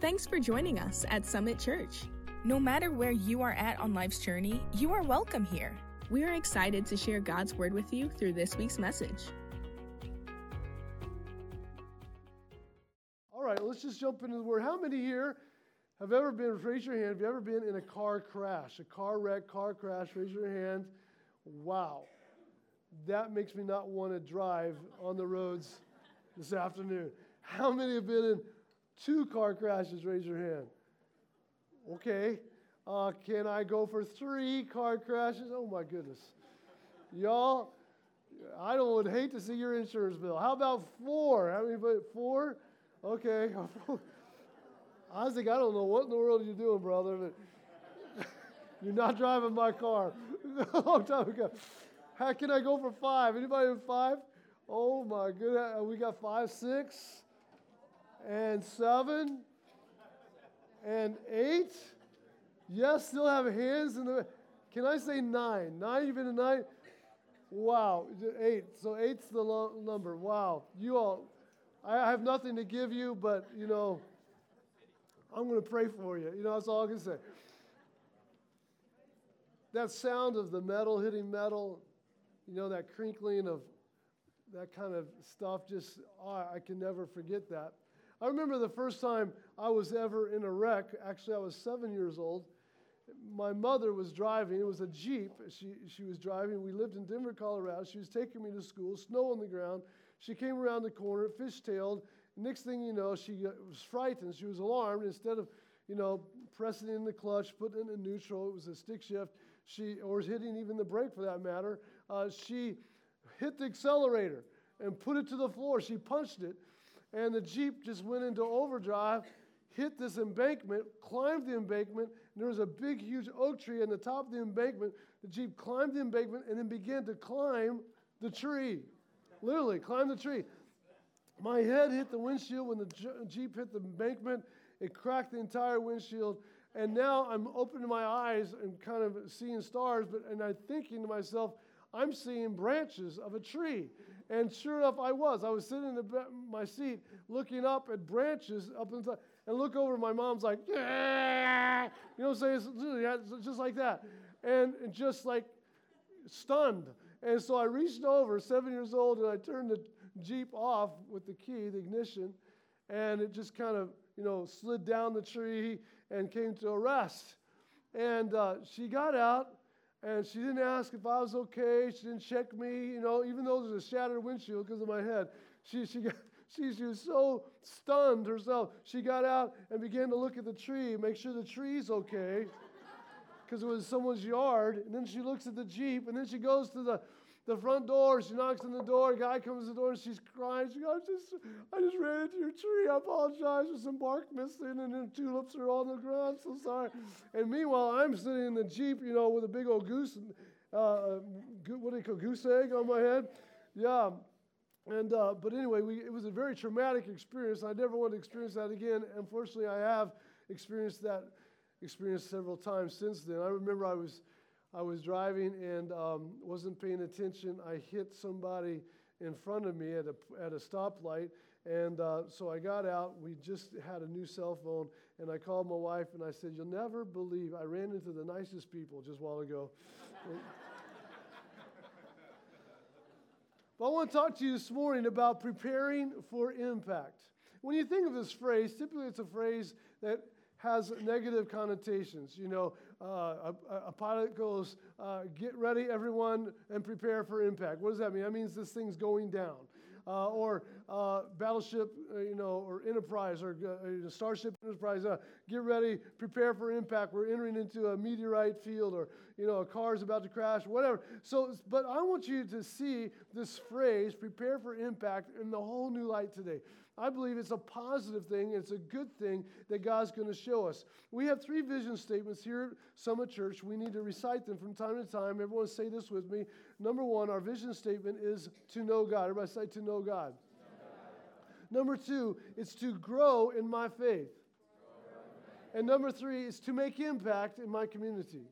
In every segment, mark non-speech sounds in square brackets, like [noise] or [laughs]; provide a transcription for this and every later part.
Thanks for joining us at Summit Church. No matter where you are at on life's journey, you are welcome here. We are excited to share God's word with you through this week's message. All right, let's just jump into the word. How many here have ever been, raise your hand, have you ever been in a car crash, a car wreck, car crash? Raise your hand. Wow. That makes me not want to drive on the roads this afternoon. How many have been in two car crashes? Raise your hand. Okay. Uh, can I go for three car crashes? Oh my goodness. Y'all, I don't would hate to see your insurance bill. How about four? How many? Four? Okay. I was like, I don't know what in the world you're doing, brother, but [laughs] you're not driving my car. [laughs] a long time ago. How can I go for five? Anybody with five? Oh my goodness. We got five, six, and seven, and eight. Yes, still have hands in the. Can I say nine? Nine, even a nine? Wow, eight. So eight's the lo- number. Wow. You all, I have nothing to give you, but you know, I'm going to pray for you. You know, that's all I can say. That sound of the metal hitting metal, you know, that crinkling of that kind of stuff, just, oh, I can never forget that. I remember the first time I was ever in a wreck. Actually, I was seven years old. My mother was driving. It was a Jeep. She, she was driving. We lived in Denver, Colorado. She was taking me to school, snow on the ground. She came around the corner, fishtailed. Next thing you know, she was frightened. She was alarmed. Instead of, you know, pressing in the clutch, putting it in neutral, it was a stick shift. She, or hitting even the brake for that matter. Uh, she hit the accelerator and put it to the floor. She punched it, and the Jeep just went into overdrive, hit this embankment, climbed the embankment, and there was a big, huge oak tree on the top of the embankment. The Jeep climbed the embankment and then began to climb the tree. Literally, climb the tree. My head hit the windshield when the Jeep hit the embankment. It cracked the entire windshield. And now I'm opening my eyes and kind of seeing stars, but and I'm thinking to myself, I'm seeing branches of a tree. And sure enough, I was. I was sitting in my seat looking up at branches up inside, and look over. My mom's like, yeah. you know what I'm saying? It's just like that. And, and just like stunned. And so I reached over, seven years old, and I turned the Jeep off with the key, the ignition, and it just kind of, you know, slid down the tree and came to a rest. And uh, she got out, and she didn't ask if I was okay. She didn't check me, you know, even though there's a shattered windshield because of my head. She, she, got, [laughs] she, she was so stunned herself. She got out and began to look at the tree, make sure the tree's okay because it was someone's yard. And then she looks at the Jeep, and then she goes to the the front door. She knocks on the door. Guy comes to the door she's crying. She goes, I just, I just ran into your tree. I apologize. There's some bark missing and the tulips are all on the ground. So sorry. And meanwhile, I'm sitting in the Jeep, you know, with a big old goose, uh, what do you call goose egg on my head? Yeah. And, uh, but anyway, we, it was a very traumatic experience. I never want to experience that again. Unfortunately, I have experienced that experience several times since then. I remember I was I was driving and um, wasn't paying attention. I hit somebody in front of me at a, at a stoplight. And uh, so I got out. We just had a new cell phone. And I called my wife and I said, You'll never believe I ran into the nicest people just a while ago. [laughs] but I want to talk to you this morning about preparing for impact. When you think of this phrase, typically it's a phrase that has negative connotations. You know, uh, a, a, pilot goes, uh, get ready, everyone, and prepare for impact. What does that mean? That means this thing's going down. Uh, or uh, battleship, uh, you know, or enterprise, or uh, starship enterprise. get ready, prepare for impact. We're entering into a meteorite field, or you know, a car is about to crash, whatever. So, but I want you to see this phrase, "prepare for impact," in the whole new light today. I believe it's a positive thing. It's a good thing that God's going to show us. We have three vision statements here at Summit Church. We need to recite them from time to time. Everyone say this with me. Number one, our vision statement is to know God. Everybody say to know God. Number two, it's to grow in my faith. And number three is to make impact in my community.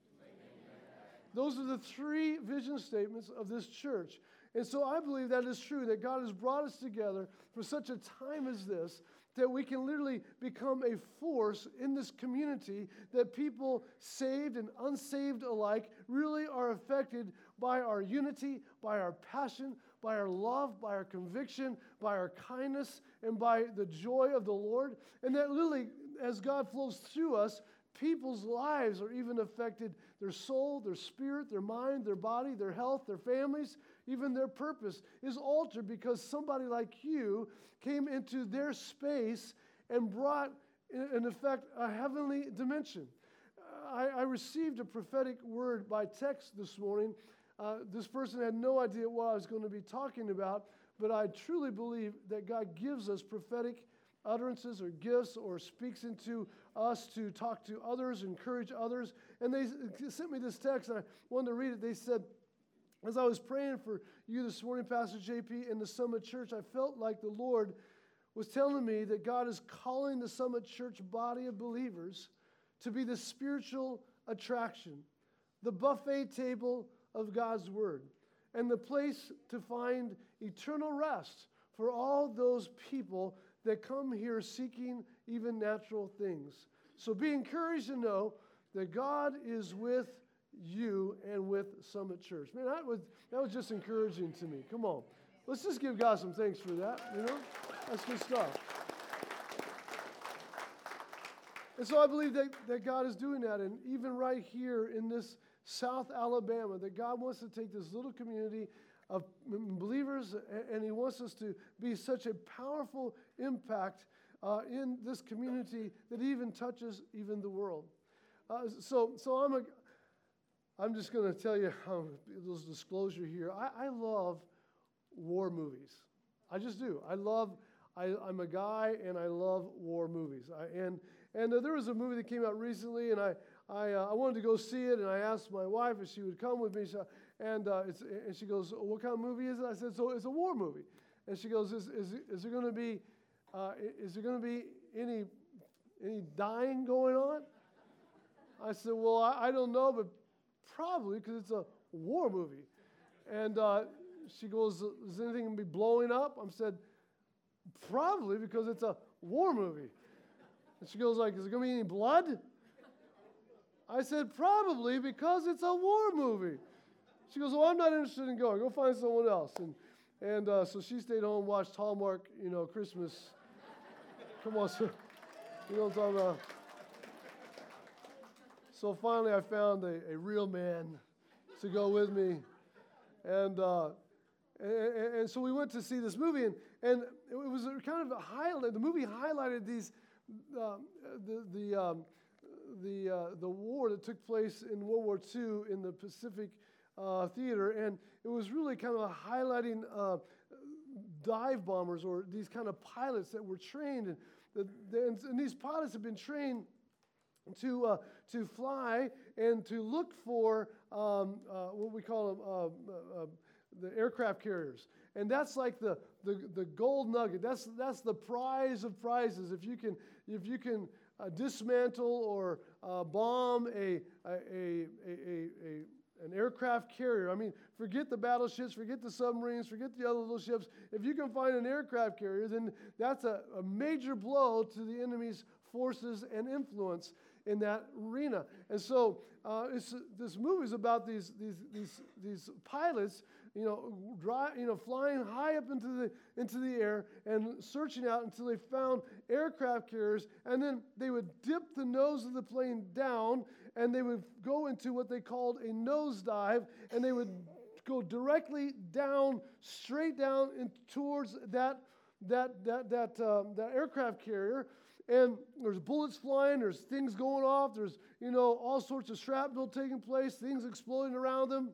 Those are the three vision statements of this church. And so I believe that is true, that God has brought us together for such a time as this that we can literally become a force in this community that people saved and unsaved alike really are affected by our unity, by our passion, by our love, by our conviction, by our kindness, and by the joy of the Lord. And that literally, as God flows through us, people's lives are even affected their soul, their spirit, their mind, their body, their health, their families, even their purpose is altered because somebody like you came into their space and brought, in effect, a heavenly dimension. I, I received a prophetic word by text this morning. Uh, this person had no idea what I was going to be talking about, but I truly believe that God gives us prophetic utterances or gifts or speaks into us to talk to others, encourage others. And they sent me this text, and I wanted to read it. They said, as I was praying for you this morning, Pastor JP, in the Summit Church, I felt like the Lord was telling me that God is calling the Summit Church body of believers to be the spiritual attraction, the buffet table of God's Word, and the place to find eternal rest for all those people that come here seeking even natural things. So be encouraged to know that God is with you and with Summit Church. Man, that was, that was just encouraging to me. Come on. Let's just give God some thanks for that, you know? That's good stuff. And so I believe that, that God is doing that. And even right here in this South Alabama, that God wants to take this little community of believers and He wants us to be such a powerful impact uh, in this community that even touches even the world. Uh, so, so I'm a, I'm just going to tell you a little disclosure here. I, I, love war movies. I just do. I love. I, am a guy and I love war movies. I, and and uh, there was a movie that came out recently, and I I, uh, I wanted to go see it, and I asked my wife if she would come with me. So, and uh, and she goes, "What kind of movie is it?" I said, "So it's a war movie." And she goes, "Is is, is there going to be uh, is there going to be any any dying going on?" I said, "Well, I, I don't know, but probably because it's a war movie. And uh, she goes, Is anything going to be blowing up? I said, Probably because it's a war movie. And she goes, like, Is there going to be any blood? I said, Probably because it's a war movie. She goes, Well, I'm not interested in going. Go find someone else. And, and uh, so she stayed home, watched Hallmark, you know, Christmas. Come on, sir. You know what I'm talking about? So finally, I found a, a real man to go with me. And, uh, and, and, so we went to see this movie, and, and it was kind of a highlight. The movie highlighted these, uh, the, the, um, the, uh, the war that took place in World War II in the Pacific uh, Theater, and it was really kind of highlighting uh, dive bombers or these kind of pilots that were trained. And, the, the, and these pilots have been trained to, uh, to fly and to look for um, uh, what we call them, uh, uh, uh, the aircraft carriers. And that's like the, the, the gold nugget. That's, that's the prize of prizes. If you can, if you can dismantle or bomb a, a, a, a, a an aircraft carrier. I mean, forget the battleships, forget the submarines, forget the other little ships. If you can find an aircraft carrier, then that's a, a major blow to the enemy's forces and influence in that arena. And so uh, this movie is about these, these, these, these pilots, you know, dry, you know, flying high up into the, into the air and searching out until they found aircraft carriers. And then they would dip the nose of the plane down and they would go into what they called a nosedive and they would go directly down, straight down in, towards that, that, that, that, um, that aircraft carrier and there's bullets flying, there's things going off, there's, you know, all sorts of shrapnel taking place, things exploding around them.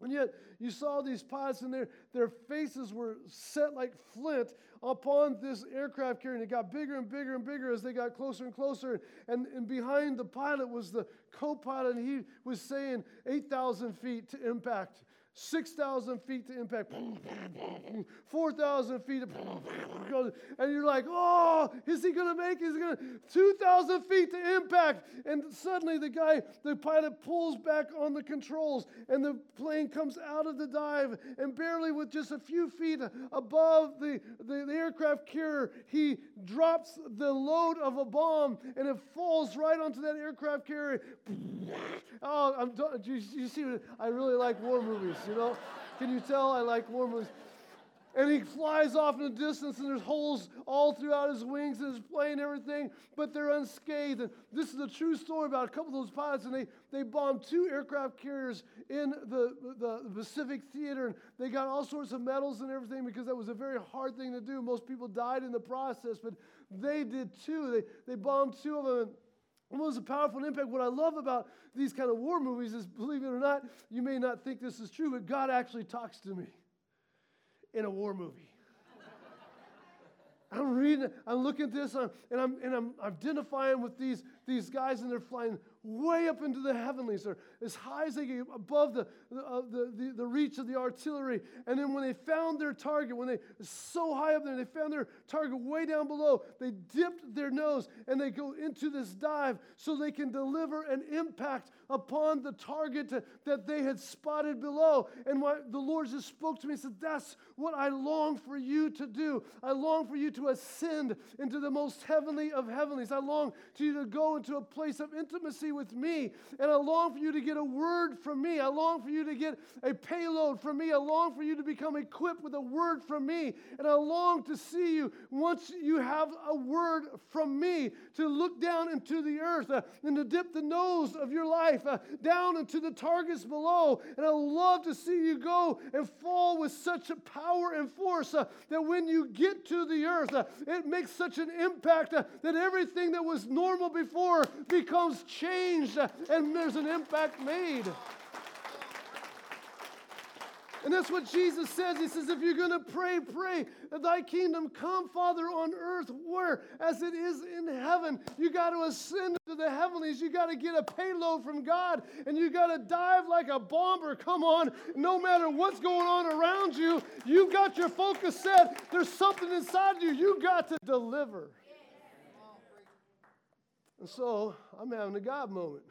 And yet, you saw these pilots, and their, their faces were set like flint upon this aircraft carrier. And it got bigger and bigger and bigger as they got closer and closer. And, and behind the pilot was the co pilot, and he was saying 8,000 feet to impact. 6,000 feet to impact, 4,000 feet, to, and you're like, oh, is he going to make it? Is he going to, 2,000 feet to impact. And suddenly the guy, the pilot pulls back on the controls, and the plane comes out of the dive, and barely with just a few feet above the, the, the aircraft carrier, he drops the load of a bomb, and it falls right onto that aircraft carrier. Oh, I'm, you, you see, I really like war movies you know? Can you tell I like war movies? And he flies off in the distance, and there's holes all throughout his wings and his plane and everything, but they're unscathed. And this is a true story about a couple of those pilots, and they, they bombed two aircraft carriers in the, the, the Pacific theater, and they got all sorts of medals and everything because that was a very hard thing to do. Most people died in the process, but they did too. They, they bombed two of them. It was a powerful impact. What I love about these kind of war movies is, believe it or not, you may not think this is true, but God actually talks to me in a war movie. I'm reading, I'm looking at this, and I'm, and I'm, and I'm identifying with these, these guys, and they're flying way up into the heavenlies. They're as high as they get above the, uh, the, the, the, reach of the artillery. And then when they found their target, when they so high up there, they found their target way down below, they dipped their nose and they go into this dive so they can deliver an impact upon the target to, that they had spotted below. And what the Lord just spoke to me and said, That's what I long for you to do. I long for you to ascend into the most heavenly of heavenlies. I long to you to go into a place of intimacy with me. And I long for you to get a word from me. I long for you to get a payload from me. I long for you to become equipped with a word from me. And I long to see you, once you have a word from me, to look down into the earth uh, and to dip the nose of your life uh, down into the targets below. And I love to see you go and fall with such a power and force uh, that when you get to the earth, uh, it makes such an impact uh, that everything that was normal before becomes changed changed and there's an impact made. And that's what Jesus says. He says, if you're going to pray, pray, thy kingdom come, Father, on earth, where? As it is in heaven. You got to ascend to the heavenlies. You got to get a payload from God, and you got to dive like a bomber. Come on. No matter what's going on around you, you've got your focus set. There's something inside you you got to deliver. And so I'm having a God moment.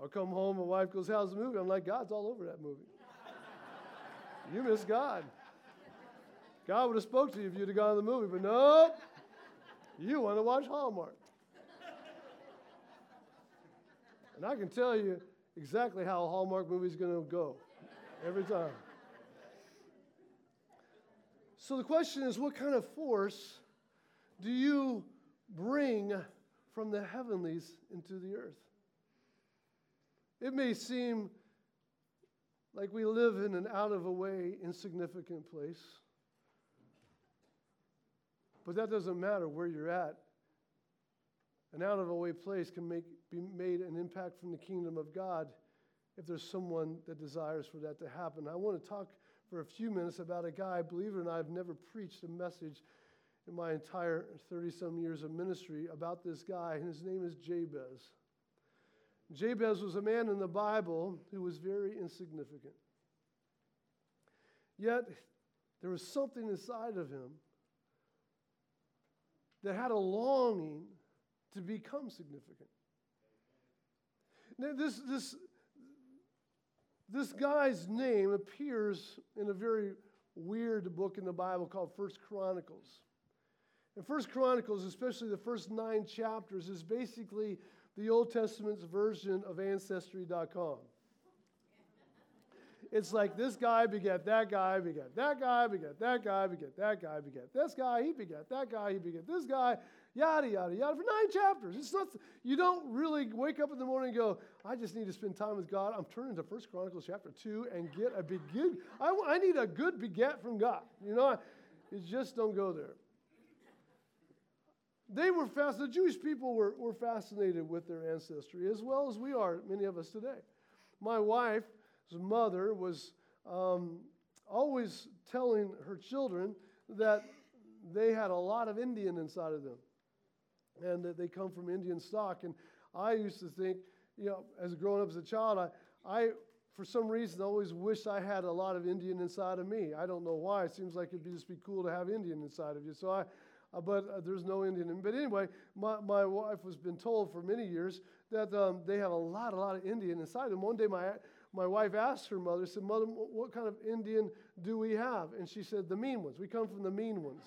I come home, my wife goes, How's the movie? I'm like, God's all over that movie. you miss God. God would have spoke to you if you'd have gone to the movie, but nope. You want to watch Hallmark. And I can tell you exactly how a Hallmark movie is going to go every time. So the question is what kind of force do you bring from the heavenlies into the earth? It may seem like we live in an out of a way, insignificant place, but that doesn't matter where you're at. An out of a way place can make, be made an impact from the kingdom of God if there's someone that desires for that to happen. I want to talk for a few minutes about a guy, believe it or not, I've never preached a message in my entire 30 some years of ministry about this guy, and his name is Jabez. Jabez was a man in the Bible who was very insignificant. Yet, there was something inside of him that had a longing to become significant. Now, this, this, this guy's name appears in a very weird book in the Bible called First Chronicles. And First Chronicles, especially the first nine chapters, is basically the Old Testament's version of Ancestry.com. It's like this guy begat that guy, begat that guy, begat that guy, begat that guy, begat this guy, he begat that guy, he begat this guy, yada, yada, yada, for nine chapters. It's not, you don't really wake up in the morning and go, I just need to spend time with God. I'm turning to First Chronicles chapter 2 and get a begin. I, I need a good beget from God. You know, you just don't go there they were the Jewish people were, were fascinated with their ancestry as well as we are, many of us today. My wife's mother was um, always telling her children that they had a lot of Indian inside of them and that they come from Indian stock. And I used to think, you know, as a growing up as a child, I, I, for some reason, always wish I had a lot of Indian inside of me. I don't know why. It seems like it'd be, just be cool to have Indian inside of you. So I, uh, but uh, there's no Indian. But anyway, my, my wife has been told for many years that um, they have a lot, a lot of Indian inside them. One day, my my wife asked her mother, said, "Mother, what kind of Indian do we have?" And she said, "The mean ones. We come from the mean ones."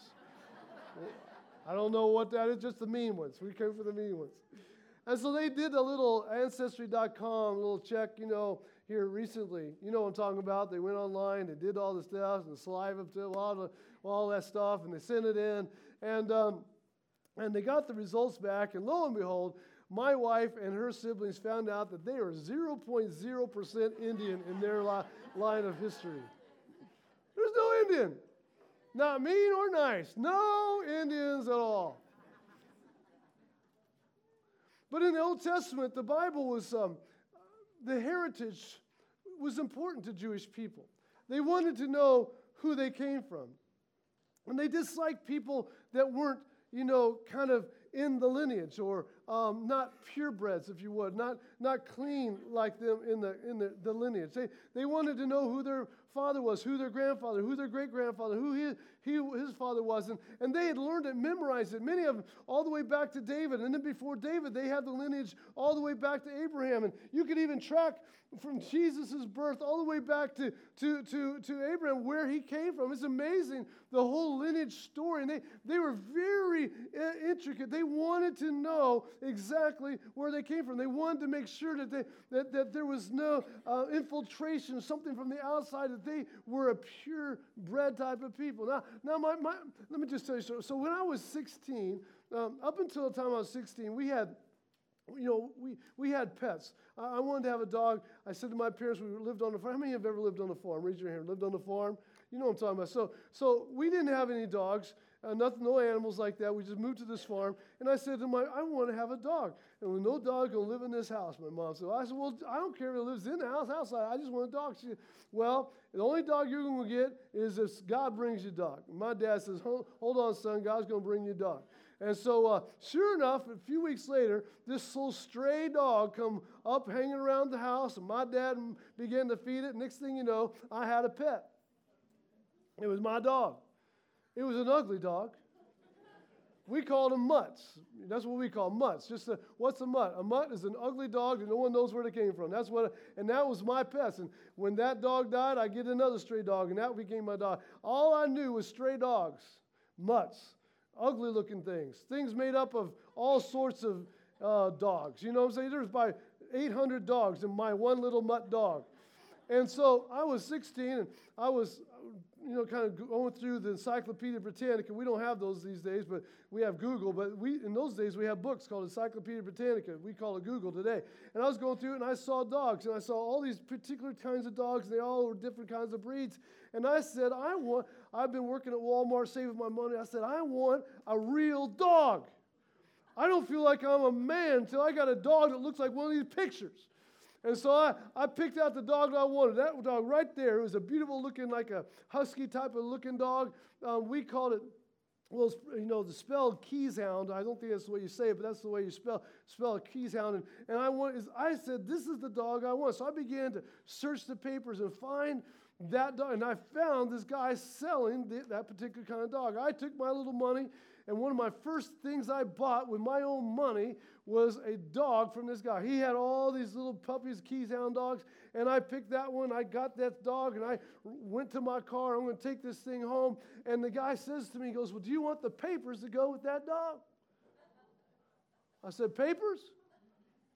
[laughs] I don't know what that is, just the mean ones. We came from the mean ones. And so they did a little ancestry.com little check, you know, here recently. You know what I'm talking about. They went online, they did all the stuff, and the saliva, all, the, all that stuff, and they sent it in. And, um, and they got the results back, and lo and behold, my wife and her siblings found out that they are 0.0% Indian in their li- line of history. There's no Indian. Not mean or nice. No Indians at all. But in the Old Testament, the Bible was, um, the heritage was important to Jewish people. They wanted to know who they came from. And they disliked people that weren't, you know, kind of in the lineage or um, not purebreds, if you would, not, not clean like them in the, in the, the lineage. They, they wanted to know who their father was, who their grandfather, who their great grandfather, who he, he, his father was. And, and they had learned it, memorized it, many of them all the way back to David. And then before David, they had the lineage all the way back to Abraham. And you could even track from Jesus' birth all the way back to, to, to, to Abraham where he came from. It's amazing, the whole lineage story. And they, they were very uh, intricate. They wanted to know exactly where they came from. They wanted to make sure that, they, that, that there was no uh, infiltration, something from the outside, that they were a pure bred type of people. Now, now, my, my, let me just tell you so. So when I was 16, um, up until the time I was 16, we had, you know, we, we had pets. I, I, wanted to have a dog. I said to my parents, we lived on the farm. How many of you have ever lived on a farm? Raise your hand. Lived on the farm? You know what I'm talking about. So, so we didn't have any dogs. Uh, nothing, no animals like that. We just moved to this farm, and I said to my, I want to have a dog, and with no dog gonna live in this house. My mom said, well, I said, well, I don't care if it lives in the house, outside. I just want a dog. She said, well, the only dog you're gonna get is if God brings you a dog. And my dad says, hold, hold on, son, God's gonna bring you a dog. And so, uh, sure enough, a few weeks later, this little stray dog come up hanging around the house, and my dad began to feed it. Next thing you know, I had a pet. It was my dog. It was an ugly dog. We called them mutts. That's what we call mutts. Just a, what's a mutt? A mutt is an ugly dog and no one knows where they came from. That's what, and that was my pet. And when that dog died, I get another stray dog, and that became my dog. All I knew was stray dogs, mutts, ugly looking things, things made up of all sorts of uh, dogs. You know what I'm saying? There's about 800 dogs in my one little mutt dog. And so I was 16 and I was you know, kind of going through the Encyclopedia Britannica. We don't have those these days, but we have Google. But we, in those days, we had books called Encyclopedia Britannica. We call it Google today. And I was going through it, and I saw dogs, and I saw all these particular kinds of dogs. And they all were different kinds of breeds. And I said, I want. I've been working at Walmart, saving my money. I said, I want a real dog. I don't feel like I'm a man until I got a dog that looks like one of these pictures. And so I, I picked out the dog I wanted. That dog right there. It was a beautiful looking, like a husky type of looking dog. Um, we called it, well, you know, the spell Keeshond. I don't think that's the way you say it, but that's the way you spell spell a Keeshond. And, and I want is I said, this is the dog I want. So I began to search the papers and find that dog. And I found this guy selling the, that particular kind of dog. I took my little money and one of my first things I bought with my own money was a dog from this guy. He had all these little puppies, Keeshond dogs, and I picked that one. I got that dog, and I went to my car. I'm going to take this thing home. And the guy says to me, he goes, Well, do you want the papers to go with that dog? I said, Papers?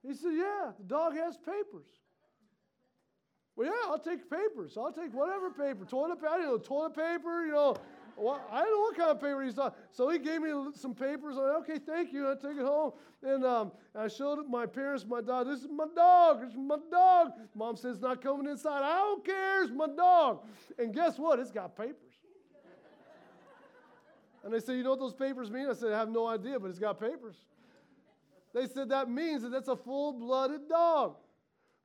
He said, Yeah, the dog has papers. Well, yeah, I'll take papers. I'll take whatever paper. Toilet paper, you know, toilet paper, you know, well, I don't know what kind of paper he's talking. So he gave me some papers. I said, okay, thank you. I took it home. And um, I showed it my parents, my dog. This is my dog. Is my dog. Mom says it's not coming inside. I don't care. It's my dog. And guess what? It's got papers. and they said, you know what those papers mean? I said, I have no idea, but it's got papers. They said that means that that's a full-blooded dog.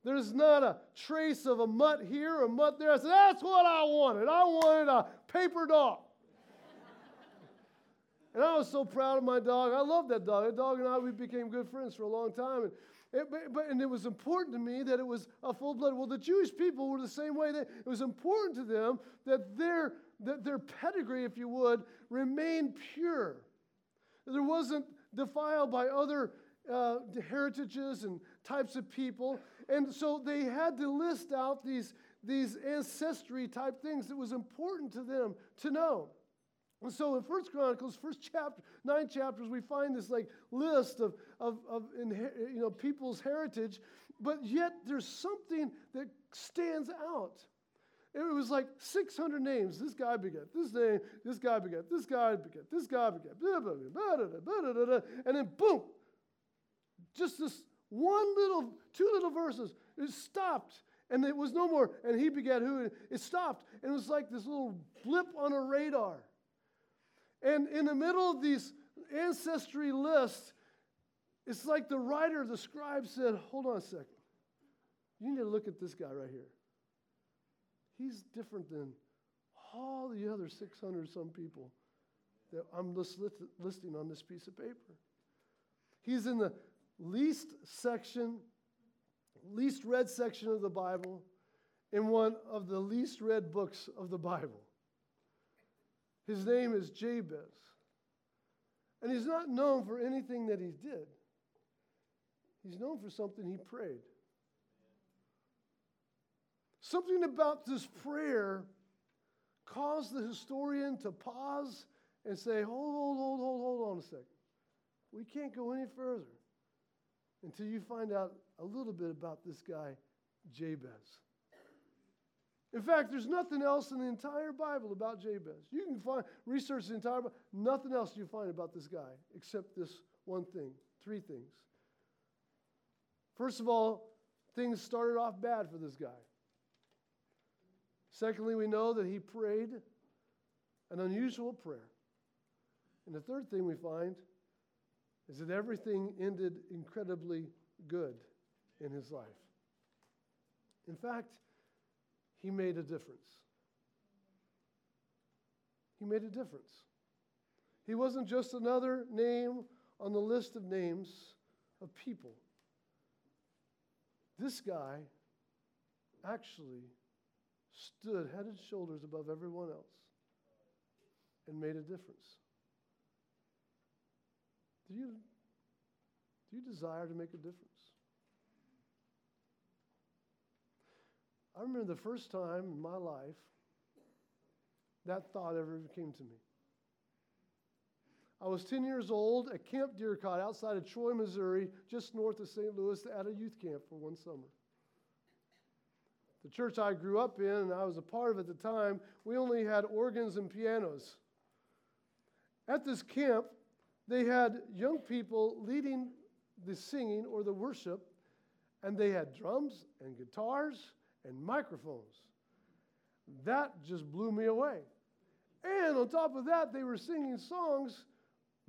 There's not a trace of a mutt here or a mutt there. I said, that's what I wanted. I wanted a paper dog. And I was so proud of my dog. I loved that dog. That dog and I, we became good friends for a long time. And It, but, and it was important to me that it was a full blood. Well, the Jewish people were the same way. That it was important to them that their, that their pedigree, if you would, remained pure. There wasn't defiled by other uh, heritages and types of people. And so they had to list out these, these ancestry type things that was important to them to know. And so in First Chronicles, first chapter, nine chapters, we find this like list of, of, of you know, people's heritage, but yet there's something that stands out. It was like 600 names. This guy begat this name, this guy begat, this guy begat, this guy begat, blah, blah, blah, blah, blah, blah, and then boom, just this one little, two little verses. It stopped, and it was no more. And he begat who? It stopped, and it was like this little blip on a radar. And in the middle of these ancestry lists, it's like the writer, the scribe said, Hold on a second. You need to look at this guy right here. He's different than all the other 600 some people that I'm list, listing on this piece of paper. He's in the least section, least read section of the Bible, in one of the least read books of the Bible. His name is Jabez. And he's not known for anything that he did, he's known for something he prayed. Something about this prayer caused the historian to pause and say, hold, hold, hold, hold, hold on a second. We can't go any further until you find out a little bit about this guy, Jabez. In fact, there's nothing else in the entire Bible about Jabez. You can find research the entire Bible, nothing else you find about this guy except this one thing, three things. First of all, things started off bad for this guy. Secondly, we know that he prayed an unusual prayer. And the third thing we find is that everything ended incredibly good in his life. In fact, he made a difference. He made a difference. He wasn't just another name on the list of names of people. This guy actually stood head and shoulders above everyone else and made a difference. Do you, do you desire to make a difference? I remember the first time in my life that thought ever came to me. I was 10 years old at Camp Deercott outside of Troy, Missouri, just north of St. Louis, at a youth camp for one summer. The church I grew up in and I was a part of at the time, we only had organs and pianos. At this camp, they had young people leading the singing or the worship, and they had drums and guitars and microphones. That just blew me away. And on top of that, they were singing songs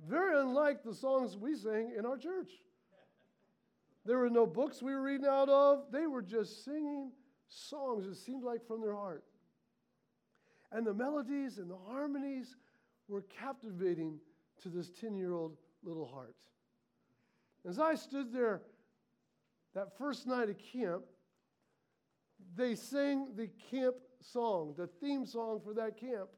very unlike the songs we sing in our church. There were no books we were reading out of, they were just singing songs, it seemed like from their heart. And the melodies and the harmonies were captivating to this 10 year old little heart. As I stood there that first night of camp, they sang the camp song, the theme song for that camp.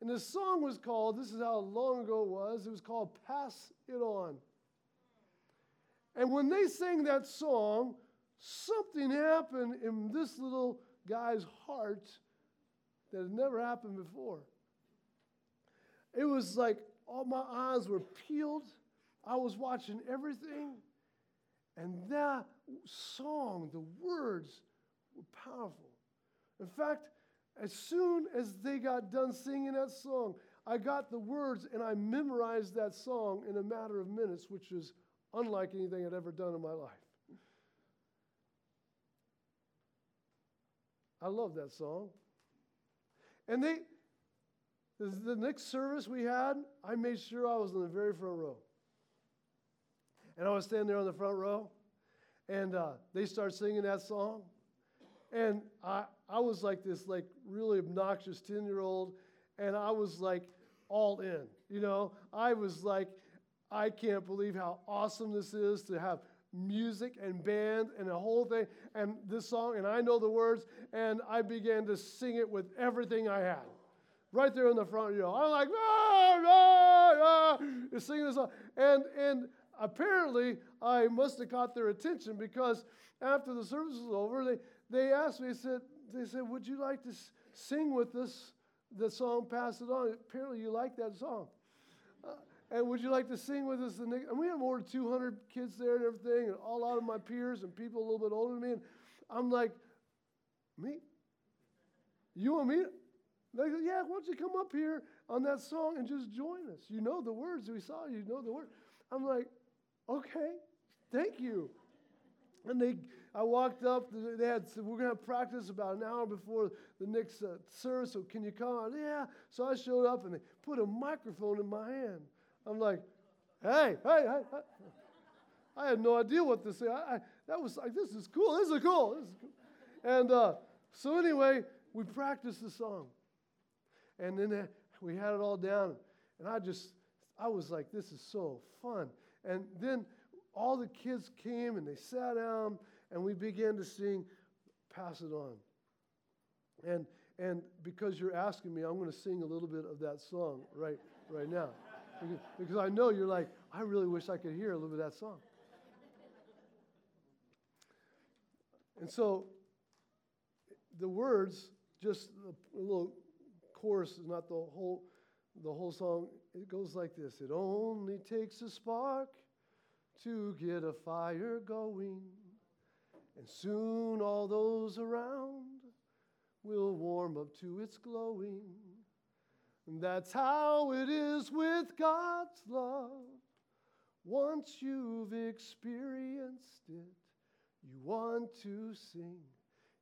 And the song was called, this is how long ago it was, it was called Pass It On. And when they sang that song, something happened in this little guy's heart that had never happened before. It was like all my eyes were peeled. I was watching everything. And that song, the words were powerful. In fact, as soon as they got done singing that song, I got the words and I memorized that song in a matter of minutes, which was unlike anything I'd ever done in my life. I love that song. And they, the next service we had, I made sure I was in the very front row. And I was standing there on the front row, and uh, they start singing that song. And I, I was like this, like really obnoxious 10 year old, and I was like all in. You know, I was like, I can't believe how awesome this is to have music and band and the whole thing and this song, and I know the words, and I began to sing it with everything I had. Right there in the front, you know, I'm like, ah, ah, ah, singing this song. And, and apparently, I must have caught their attention because after the service was over, they, they asked me, they said, they said, Would you like to sing with us the song Pass It On? Apparently, you like that song. Uh, and would you like to sing with us? The next? And we had more than 200 kids there and everything, and all out of my peers and people a little bit older than me. And I'm like, Me? You want me? They go, Yeah, why don't you come up here on that song and just join us? You know the words. We saw you know the words. I'm like, Okay, thank you. And they, I walked up. They had said, we're going to practice about an hour before the next uh, service. So can you come? Yeah. So I showed up, and they put a microphone in my hand. I'm like, hey, hey, hey. hey. I had no idea what to say. I, I, that was like, this is cool. This is cool. This is cool. And uh, so anyway, we practiced the song, and then uh, we had it all down. And I just, I was like, this is so fun. And then all the kids came and they sat down and we began to sing Pass It On. And, and because you're asking me, I'm going to sing a little bit of that song right, right now. Because, because I know you're like, I really wish I could hear a little bit of that song. And so the words, just a little chorus, is not the whole, the whole song. It goes like this It only takes a spark to get a fire going. And soon all those around will warm up to its glowing. And that's how it is with God's love. Once you've experienced it, you want to sing.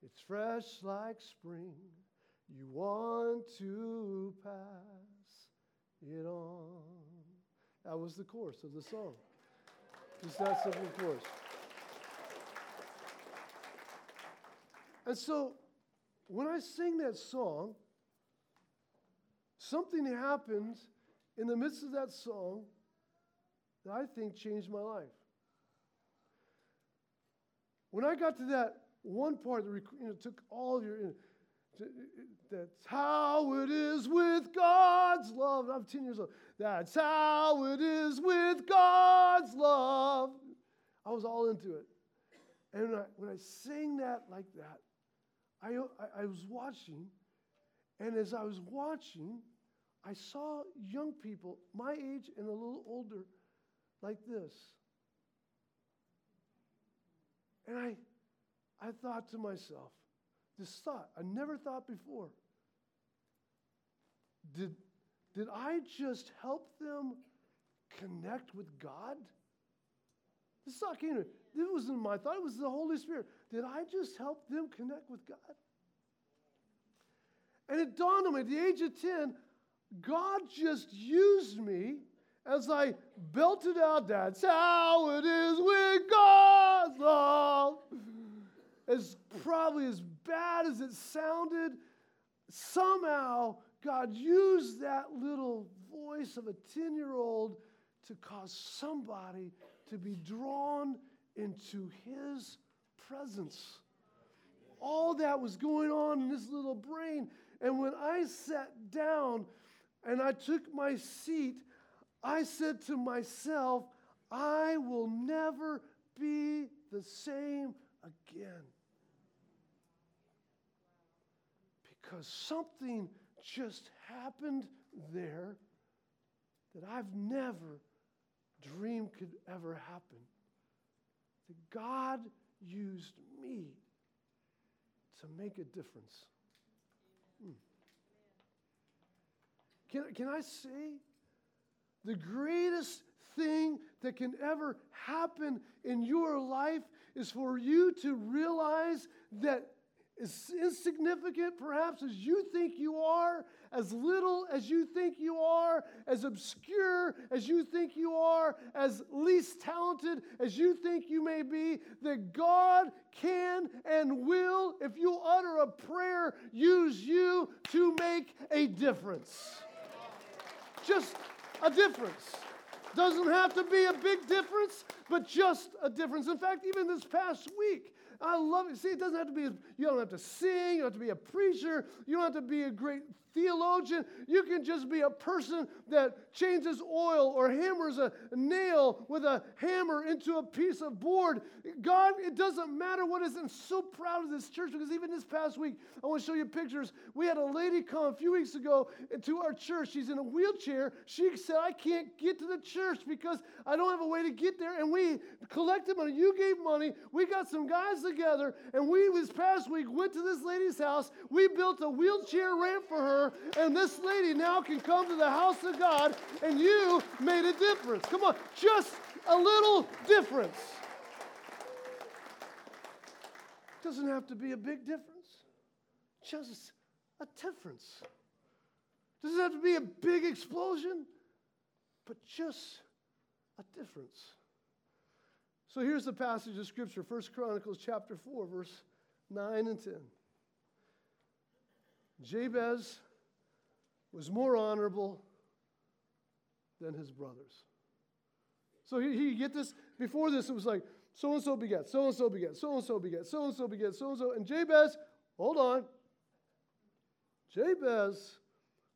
It's fresh like spring. You want to pass it on. That was the chorus of the song. Just that simple, of And so when I sing that song, something happened in the midst of that song that I think changed my life. When I got to that one part that you know, took all of your, you know, that's how it is with God's love. I'm 10 years old. That's how it is with God's love. I was all into it. And when I, when I sang that like that, I, I, I was watching, and as I was watching, I saw young people my age and a little older like this. And I, I thought to myself, this thought I never thought before. Did, did I just help them connect with God? This thought came to me. This wasn't my thought, it was the Holy Spirit. Did I just help them connect with God? And it dawned on me at the age of 10, God just used me as I belted out, That's how it is with God's love. As probably as bad as it sounded, somehow God used that little voice of a 10 year old to cause somebody to be drawn into his presence. All that was going on in this little brain. And when I sat down and I took my seat, I said to myself, I will never be the same again. Because something just happened there that I've never dreamed could ever happen. That God used me to make a difference. Hmm. Can, can I say the greatest thing that can ever happen in your life is for you to realize that as insignificant perhaps as you think you are, as little as you think you are, as obscure as you think you are, as least talented as you think you may be, that God can and will, if you utter a prayer, use you to make a difference. Just a difference. Doesn't have to be a big difference, but just a difference. In fact, even this past week, I love it. See, it doesn't have to be, you don't have to sing, you don't have to be a preacher, you don't have to be a great theologian. You can just be a person that changes oil or hammers a nail with a hammer into a piece of board. God, it doesn't matter what is. I'm so proud of this church because even this past week, I want to show you pictures. We had a lady come a few weeks ago to our church. She's in a wheelchair. She said, I can't get to the church because I don't have a way to get there. And we collected money. You gave money. We got some guys together. And we, this past week, went to this lady's house. We built a wheelchair ramp for her her, and this lady now can come to the house of God, and you made a difference. Come on, just a little difference. Doesn't have to be a big difference, just a difference. Doesn't have to be a big explosion, but just a difference. So here's the passage of scripture, 1 Chronicles chapter 4, verse 9 and 10. Jabez was more honorable than his brothers. So he, he get this. Before this, it was like so and so begat, so and so begat, so and so begat, so and so begat, so and so. And Jabez, hold on. Jabez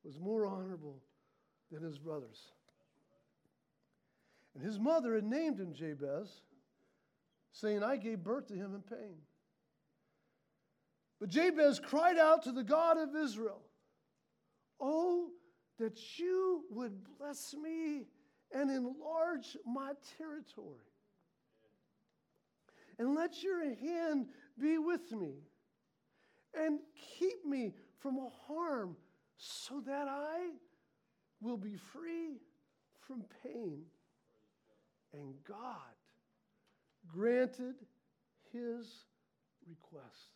was more honorable than his brothers. And his mother had named him Jabez, saying, I gave birth to him in pain. But Jabez cried out to the God of Israel. Oh, that you would bless me and enlarge my territory. And let your hand be with me and keep me from harm so that I will be free from pain. And God granted his request.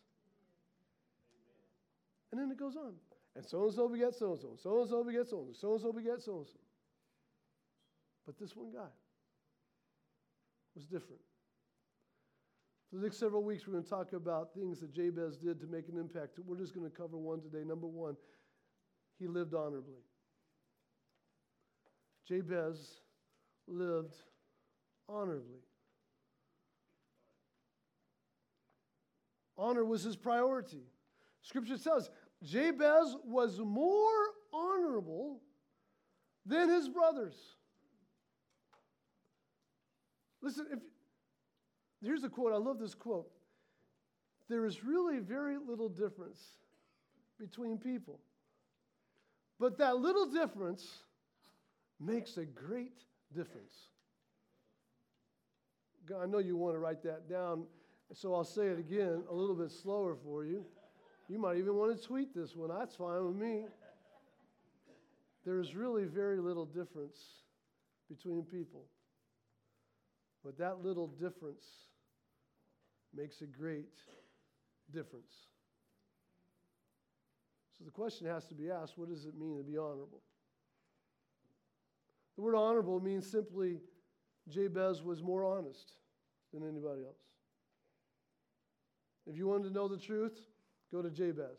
And then it goes on. And so and so begat so and so. So and so begat so and so. So and so begat so and so. But this one guy was different. For the next several weeks, we're going to talk about things that Jabez did to make an impact. We're just going to cover one today. Number one, he lived honorably. Jabez lived honorably. Honor was his priority. Scripture says Jabez was more honorable than his brothers. Listen, if here's a quote, I love this quote. There is really very little difference between people. But that little difference makes a great difference. I know you want to write that down, so I'll say it again a little bit slower for you. You might even want to tweet this one. That's fine with me. There's really very little difference between people. But that little difference makes a great difference. So the question has to be asked what does it mean to be honorable? The word honorable means simply Jabez was more honest than anybody else. If you wanted to know the truth, Go to Jabez.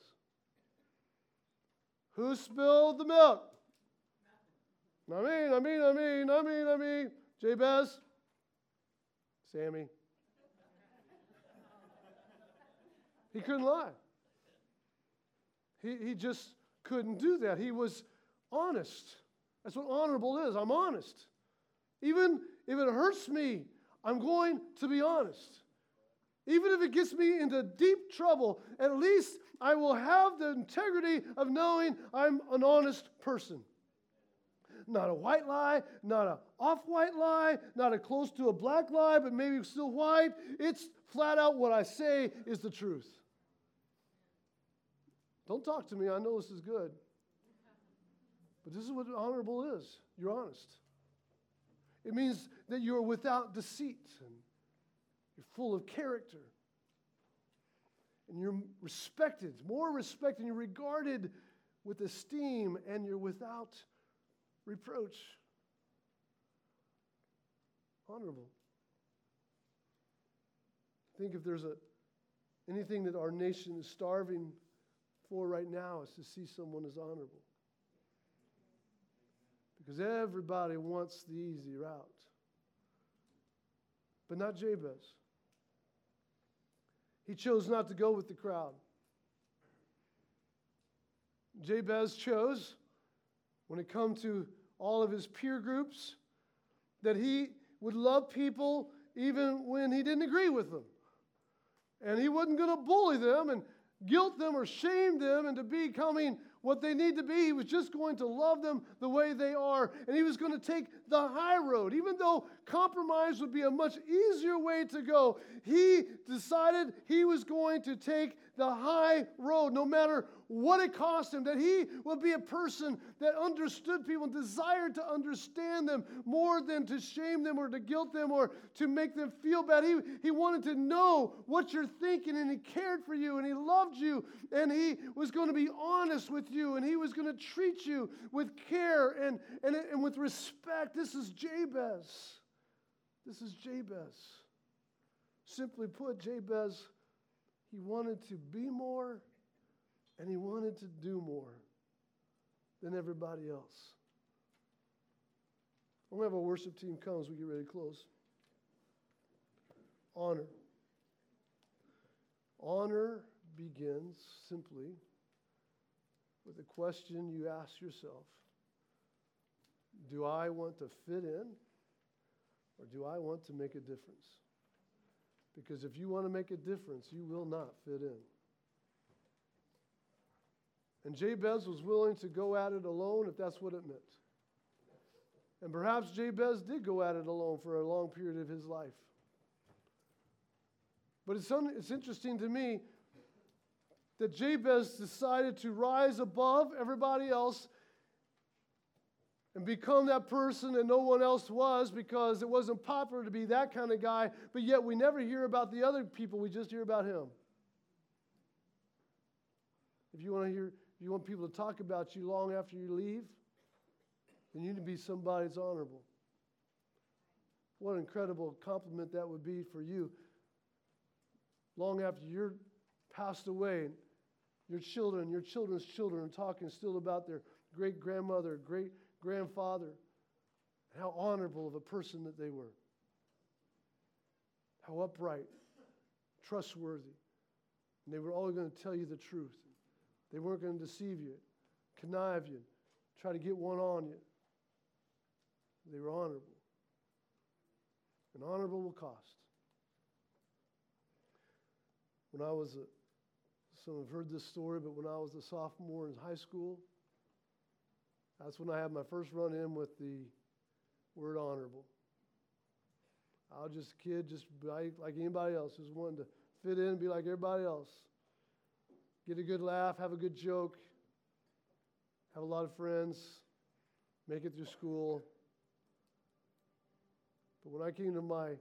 Who spilled the milk? I mean, I mean, I mean, I mean, I mean. Jabez? Sammy. He couldn't lie. He, he just couldn't do that. He was honest. That's what honorable is. I'm honest. Even if it hurts me, I'm going to be honest. Even if it gets me into deep trouble, at least I will have the integrity of knowing I'm an honest person. Not a white lie, not a off white lie, not a close to a black lie, but maybe still white. It's flat out what I say is the truth. Don't talk to me, I know this is good. But this is what honorable is you're honest. It means that you're without deceit you're full of character. And you're respected, more respected, and you're regarded with esteem, and you're without reproach. Honorable. think if there's a, anything that our nation is starving for right now is to see someone as honorable. because everybody wants the easy route. But not Jabez. He chose not to go with the crowd. Jabez chose, when it come to all of his peer groups, that he would love people even when he didn't agree with them. And he wasn't going to bully them and guilt them or shame them into becoming what they need to be. He was just going to love them the way they are. And he was going to take the high road. Even though compromise would be a much easier way to go, he decided he was going to take the high road, no matter what it cost him, that he would be a person that understood people and desired to understand them more than to shame them or to guilt them or to make them feel bad. He, he wanted to know what you're thinking and he cared for you and he loved you and he was going to be honest with you and he was going to treat you with care and, and, and with respect. This is Jabez. This is Jabez. Simply put, Jabez, he wanted to be more and he wanted to do more than everybody else. Going to have our worship team come as we get ready to close. Honor. Honor begins simply with a question you ask yourself Do I want to fit in or do I want to make a difference? Because if you want to make a difference, you will not fit in. And Jabez was willing to go at it alone if that's what it meant. And perhaps Jabez did go at it alone for a long period of his life. But it's, un- it's interesting to me that Jabez decided to rise above everybody else and become that person that no one else was because it wasn't popular to be that kind of guy, but yet we never hear about the other people, we just hear about him. If you want to hear you want people to talk about you long after you leave, then you need to be somebody that's honorable. What an incredible compliment that would be for you. Long after you're passed away, your children, your children's children are talking still about their great grandmother, great grandfather, and how honorable of a person that they were. How upright, trustworthy. And they were all going to tell you the truth. They weren't going to deceive you, connive you, try to get one on you. They were honorable. And honorable will cost. When I was a, some have heard this story, but when I was a sophomore in high school, that's when I had my first run in with the word honorable. I was just a kid, just like, like anybody else, just wanting to fit in and be like everybody else get a good laugh, have a good joke, have a lot of friends, make it through school. But when I came to my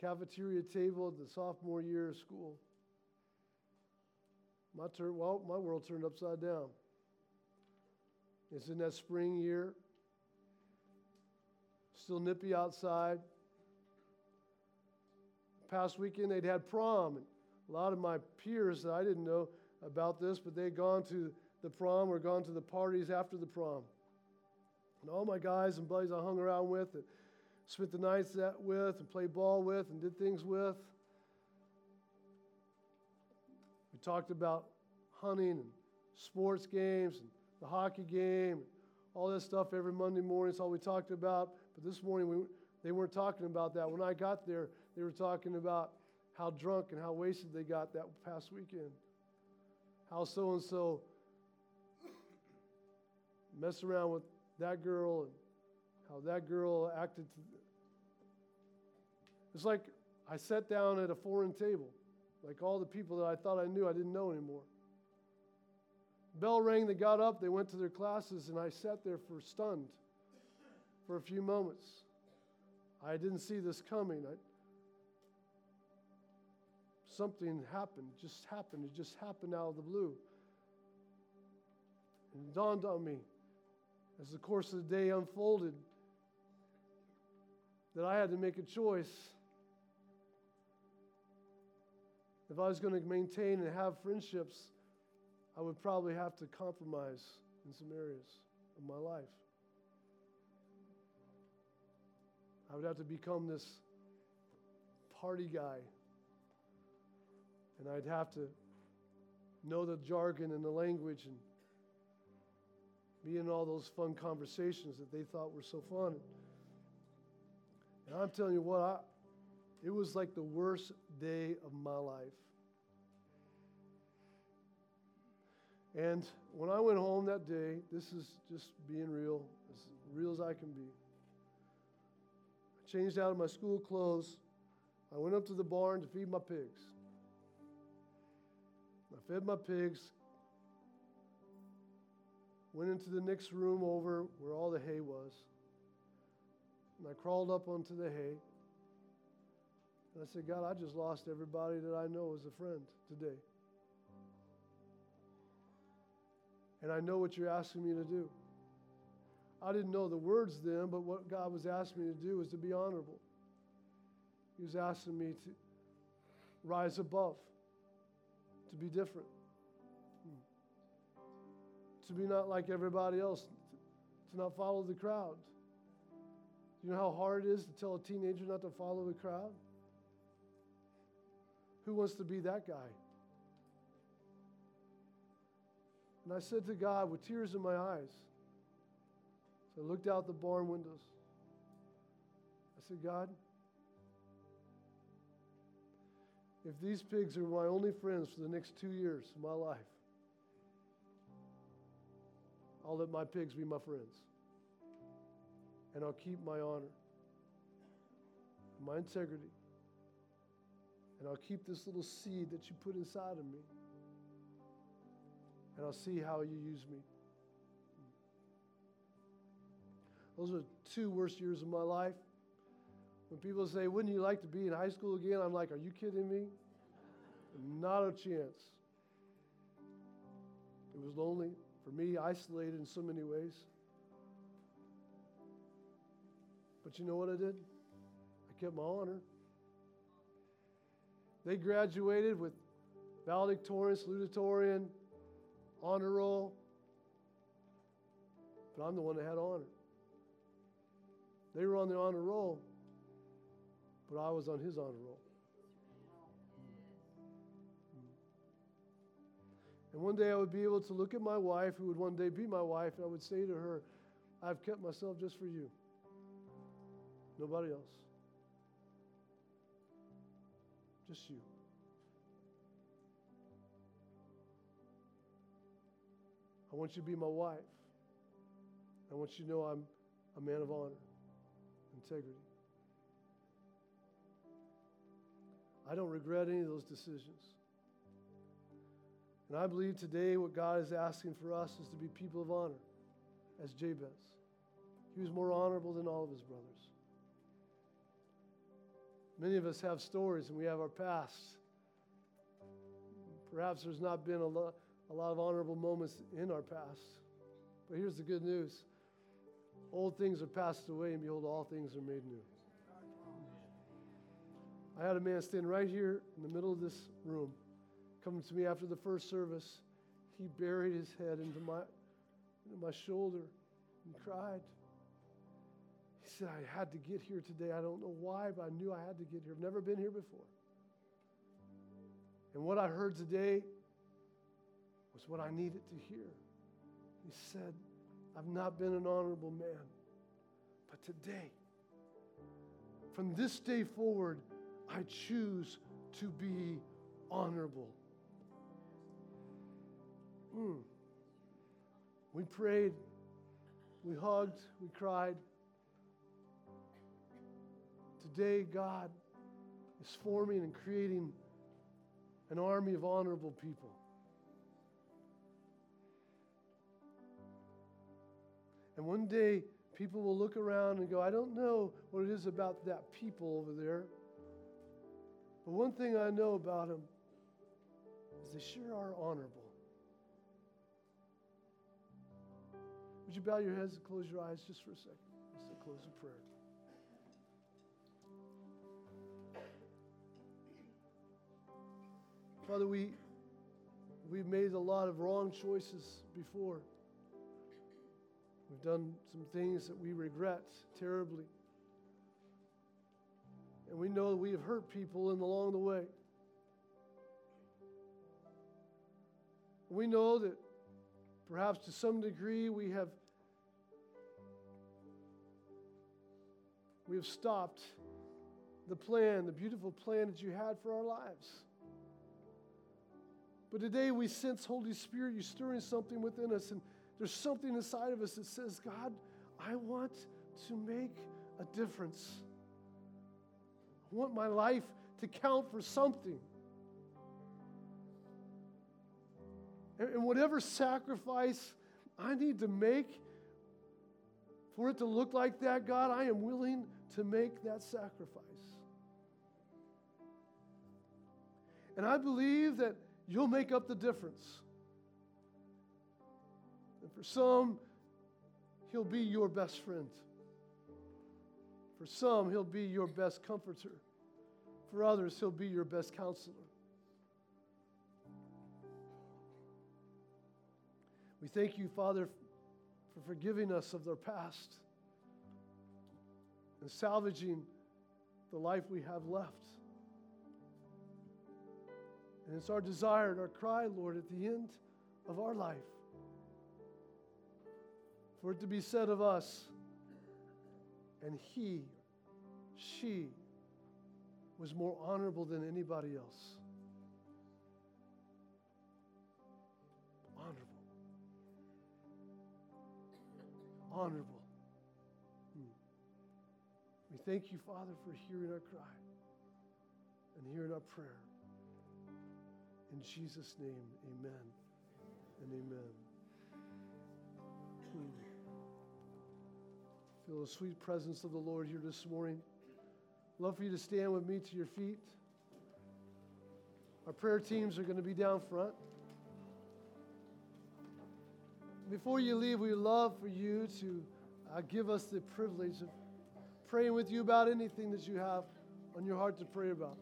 cafeteria table the sophomore year of school, my turn, well, my world turned upside down. It's in that spring year, still nippy outside. Past weekend, they'd had prom. And a lot of my peers that I didn't know about this, but they'd gone to the prom or gone to the parties after the prom. And all my guys and buddies I hung around with and spent the nights that with and played ball with and did things with. We talked about hunting and sports games and the hockey game, all this stuff every Monday morning. It's all we talked about. But this morning, we, they weren't talking about that. When I got there, they were talking about how drunk and how wasted they got that past weekend how so and so messed around with that girl and how that girl acted. To, it's like I sat down at a foreign table, like all the people that I thought I knew, I didn't know anymore. Bell rang, they got up, they went to their classes, and I sat there for stunned for a few moments. I didn't see this coming. I, something happened, just happened. It just happened out of the blue. And it dawned on me as the course of the day unfolded that I had to make a choice. If I was going to maintain and have friendships, I would probably have to compromise in some areas of my life. I would have to become this party guy. And I'd have to know the jargon and the language and be in all those fun conversations that they thought were so fun. And I'm telling you what, I, it was like the worst day of my life. And when I went home that day, this is just being real, as real as I can be. I changed out of my school clothes. I went up to the barn to feed my pigs. I fed my pigs, went into the next room over where all the hay was, and I crawled up onto the hay. And I said, God, I just lost everybody that I know as a friend today. And I know what you're asking me to do. I didn't know the words then, but what God was asking me to do was to be honorable. He was asking me to rise above, to be different, hmm, to be not like everybody else, to not follow the crowd. You know how hard it is to tell a teenager not to follow the crowd? Who wants to be that guy? And I said to God with tears in my eyes, so I looked out the barn windows. I said, God, if these pigs are my only friends for the next two years of my life, I'll let my pigs be my friends. And I'll keep my honor, my integrity, and I'll keep this little seed that you put inside of me and I'll see how you use me. Those are two worst years of my life. When people say, Wouldn't you like to be in high school again? I'm like, Are you kidding me? Not a chance. It was lonely for me, isolated in so many ways. But you know what I did? I kept my honor. They graduated with valedictorian, salutatorian, honor roll. But I'm the one that had honor. They were on the honor roll, but I was on his honor roll. And one day I would be able to look at my wife, who would one day be my wife, and I would say to her, I've kept myself just for you. Nobody else. Just you. I want you to be my wife. I want you to know I'm a man of honor, integrity. I don't regret any of those decisions. And I believe today what God is asking for us is to be people of honor, as Jabez. He was more honorable than all of his brothers. Many of us have stories and we have our past. Perhaps there's not been a lot a lot of honorable moments in our past. But here's the good news old things are passed away, and behold, all things are made new. I had a man stand right here in the middle of this room, coming to me after the first service. He buried his head into my, into my shoulder and cried. He said, I had to get here today. I don't know why, but I knew I had to get here. I've never been here before. And what I heard today was what I needed to hear. He said, I've not been an honorable man, but today, from this day forward, I choose to be honorable. Mm. We prayed, we hugged, we cried. Today, God is forming and creating an army of honorable people. And one day, people will look around and go, I don't know what it is about that people over there. But one thing I know about them is they sure are honorable. Would you bow your heads and close your eyes just for a second? Just to close in prayer. Father, we, we've made a lot of wrong choices before. We've done some things that we regret terribly. And we know that we have hurt people in along the way. We know that perhaps to some degree we have we have stopped the plan, the beautiful plan that you had for our lives. But today we sense, Holy Spirit, you stirring something within us, and there's something inside of us that says, God, I want to make a difference. I want my life to count for something. And whatever sacrifice I need to make for it to look like that, God, I am willing to make that sacrifice. And I believe that you'll make up the difference. For some, he'll be your best friend. For some, he'll be your best comforter. For others, he'll be your best counselor. We thank you, Father, for forgiving us of their past and salvaging the life we have left. And it's our desire and our cry, Lord, at the end of our life for it to be said of us, and he, she, was more honorable than anybody else. Honorable. Honorable. Hmm. We thank you, Father, for hearing our cry and hearing our prayer. In Jesus' name, amen and amen. Feel the sweet presence of the Lord here this morning. i Love for you to stand with me to your feet. Our prayer teams are going to be down front. Before you leave, we love for you to uh, give us the privilege of praying with you about anything that you have on your heart to pray about.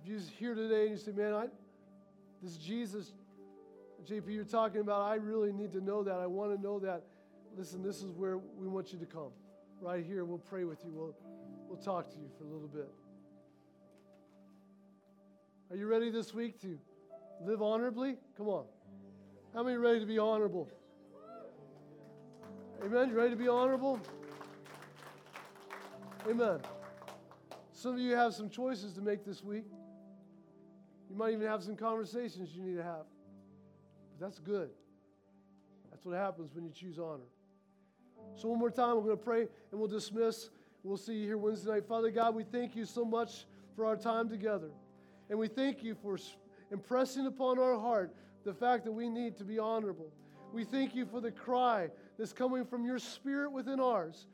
If you're here today and you say, man, I, this Jesus, JP, you're talking about, I really need to know that. I want to know that. Listen, this is where we want you to come. Right here. We'll pray with you. We'll, we'll talk to you for a little bit. Are you ready this week to live honorably? Come on. How many ready to be honorable? Amen. You ready to be honorable? Amen. Some of you have some choices to make this week. You might even have some conversations you need to have. But that's good. That's what happens when you choose honor. So, one more time, we're going to pray and we'll dismiss. We'll see you here Wednesday night. Father God, we thank you so much for our time together. And we thank you for impressing upon our heart the fact that we need to be honorable. We thank you for the cry that's coming from your spirit within ours.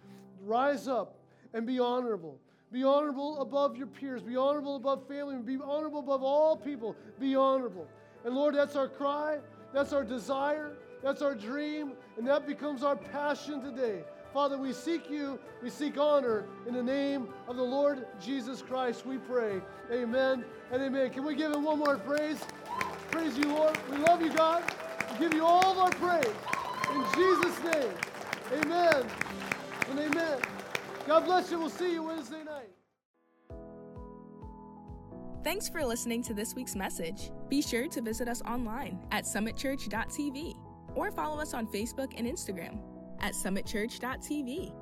Rise up and be honorable. Be honorable above your peers. Be honorable above family. Be honorable above all people. Be honorable. And Lord, that's our cry. That's our desire. That's our dream. And that becomes our passion today. Father, we seek you. We seek honor. In the name of the Lord Jesus Christ, we pray. Amen and amen. Can we give him one more praise? Praise you, Lord. We love you, God. We give you all our praise. In Jesus' name. Amen and amen. God bless you. We'll see you Wednesday night. Thanks for listening to this week's message. Be sure to visit us online at summitchurch.tv or follow us on Facebook and Instagram at summitchurch.tv.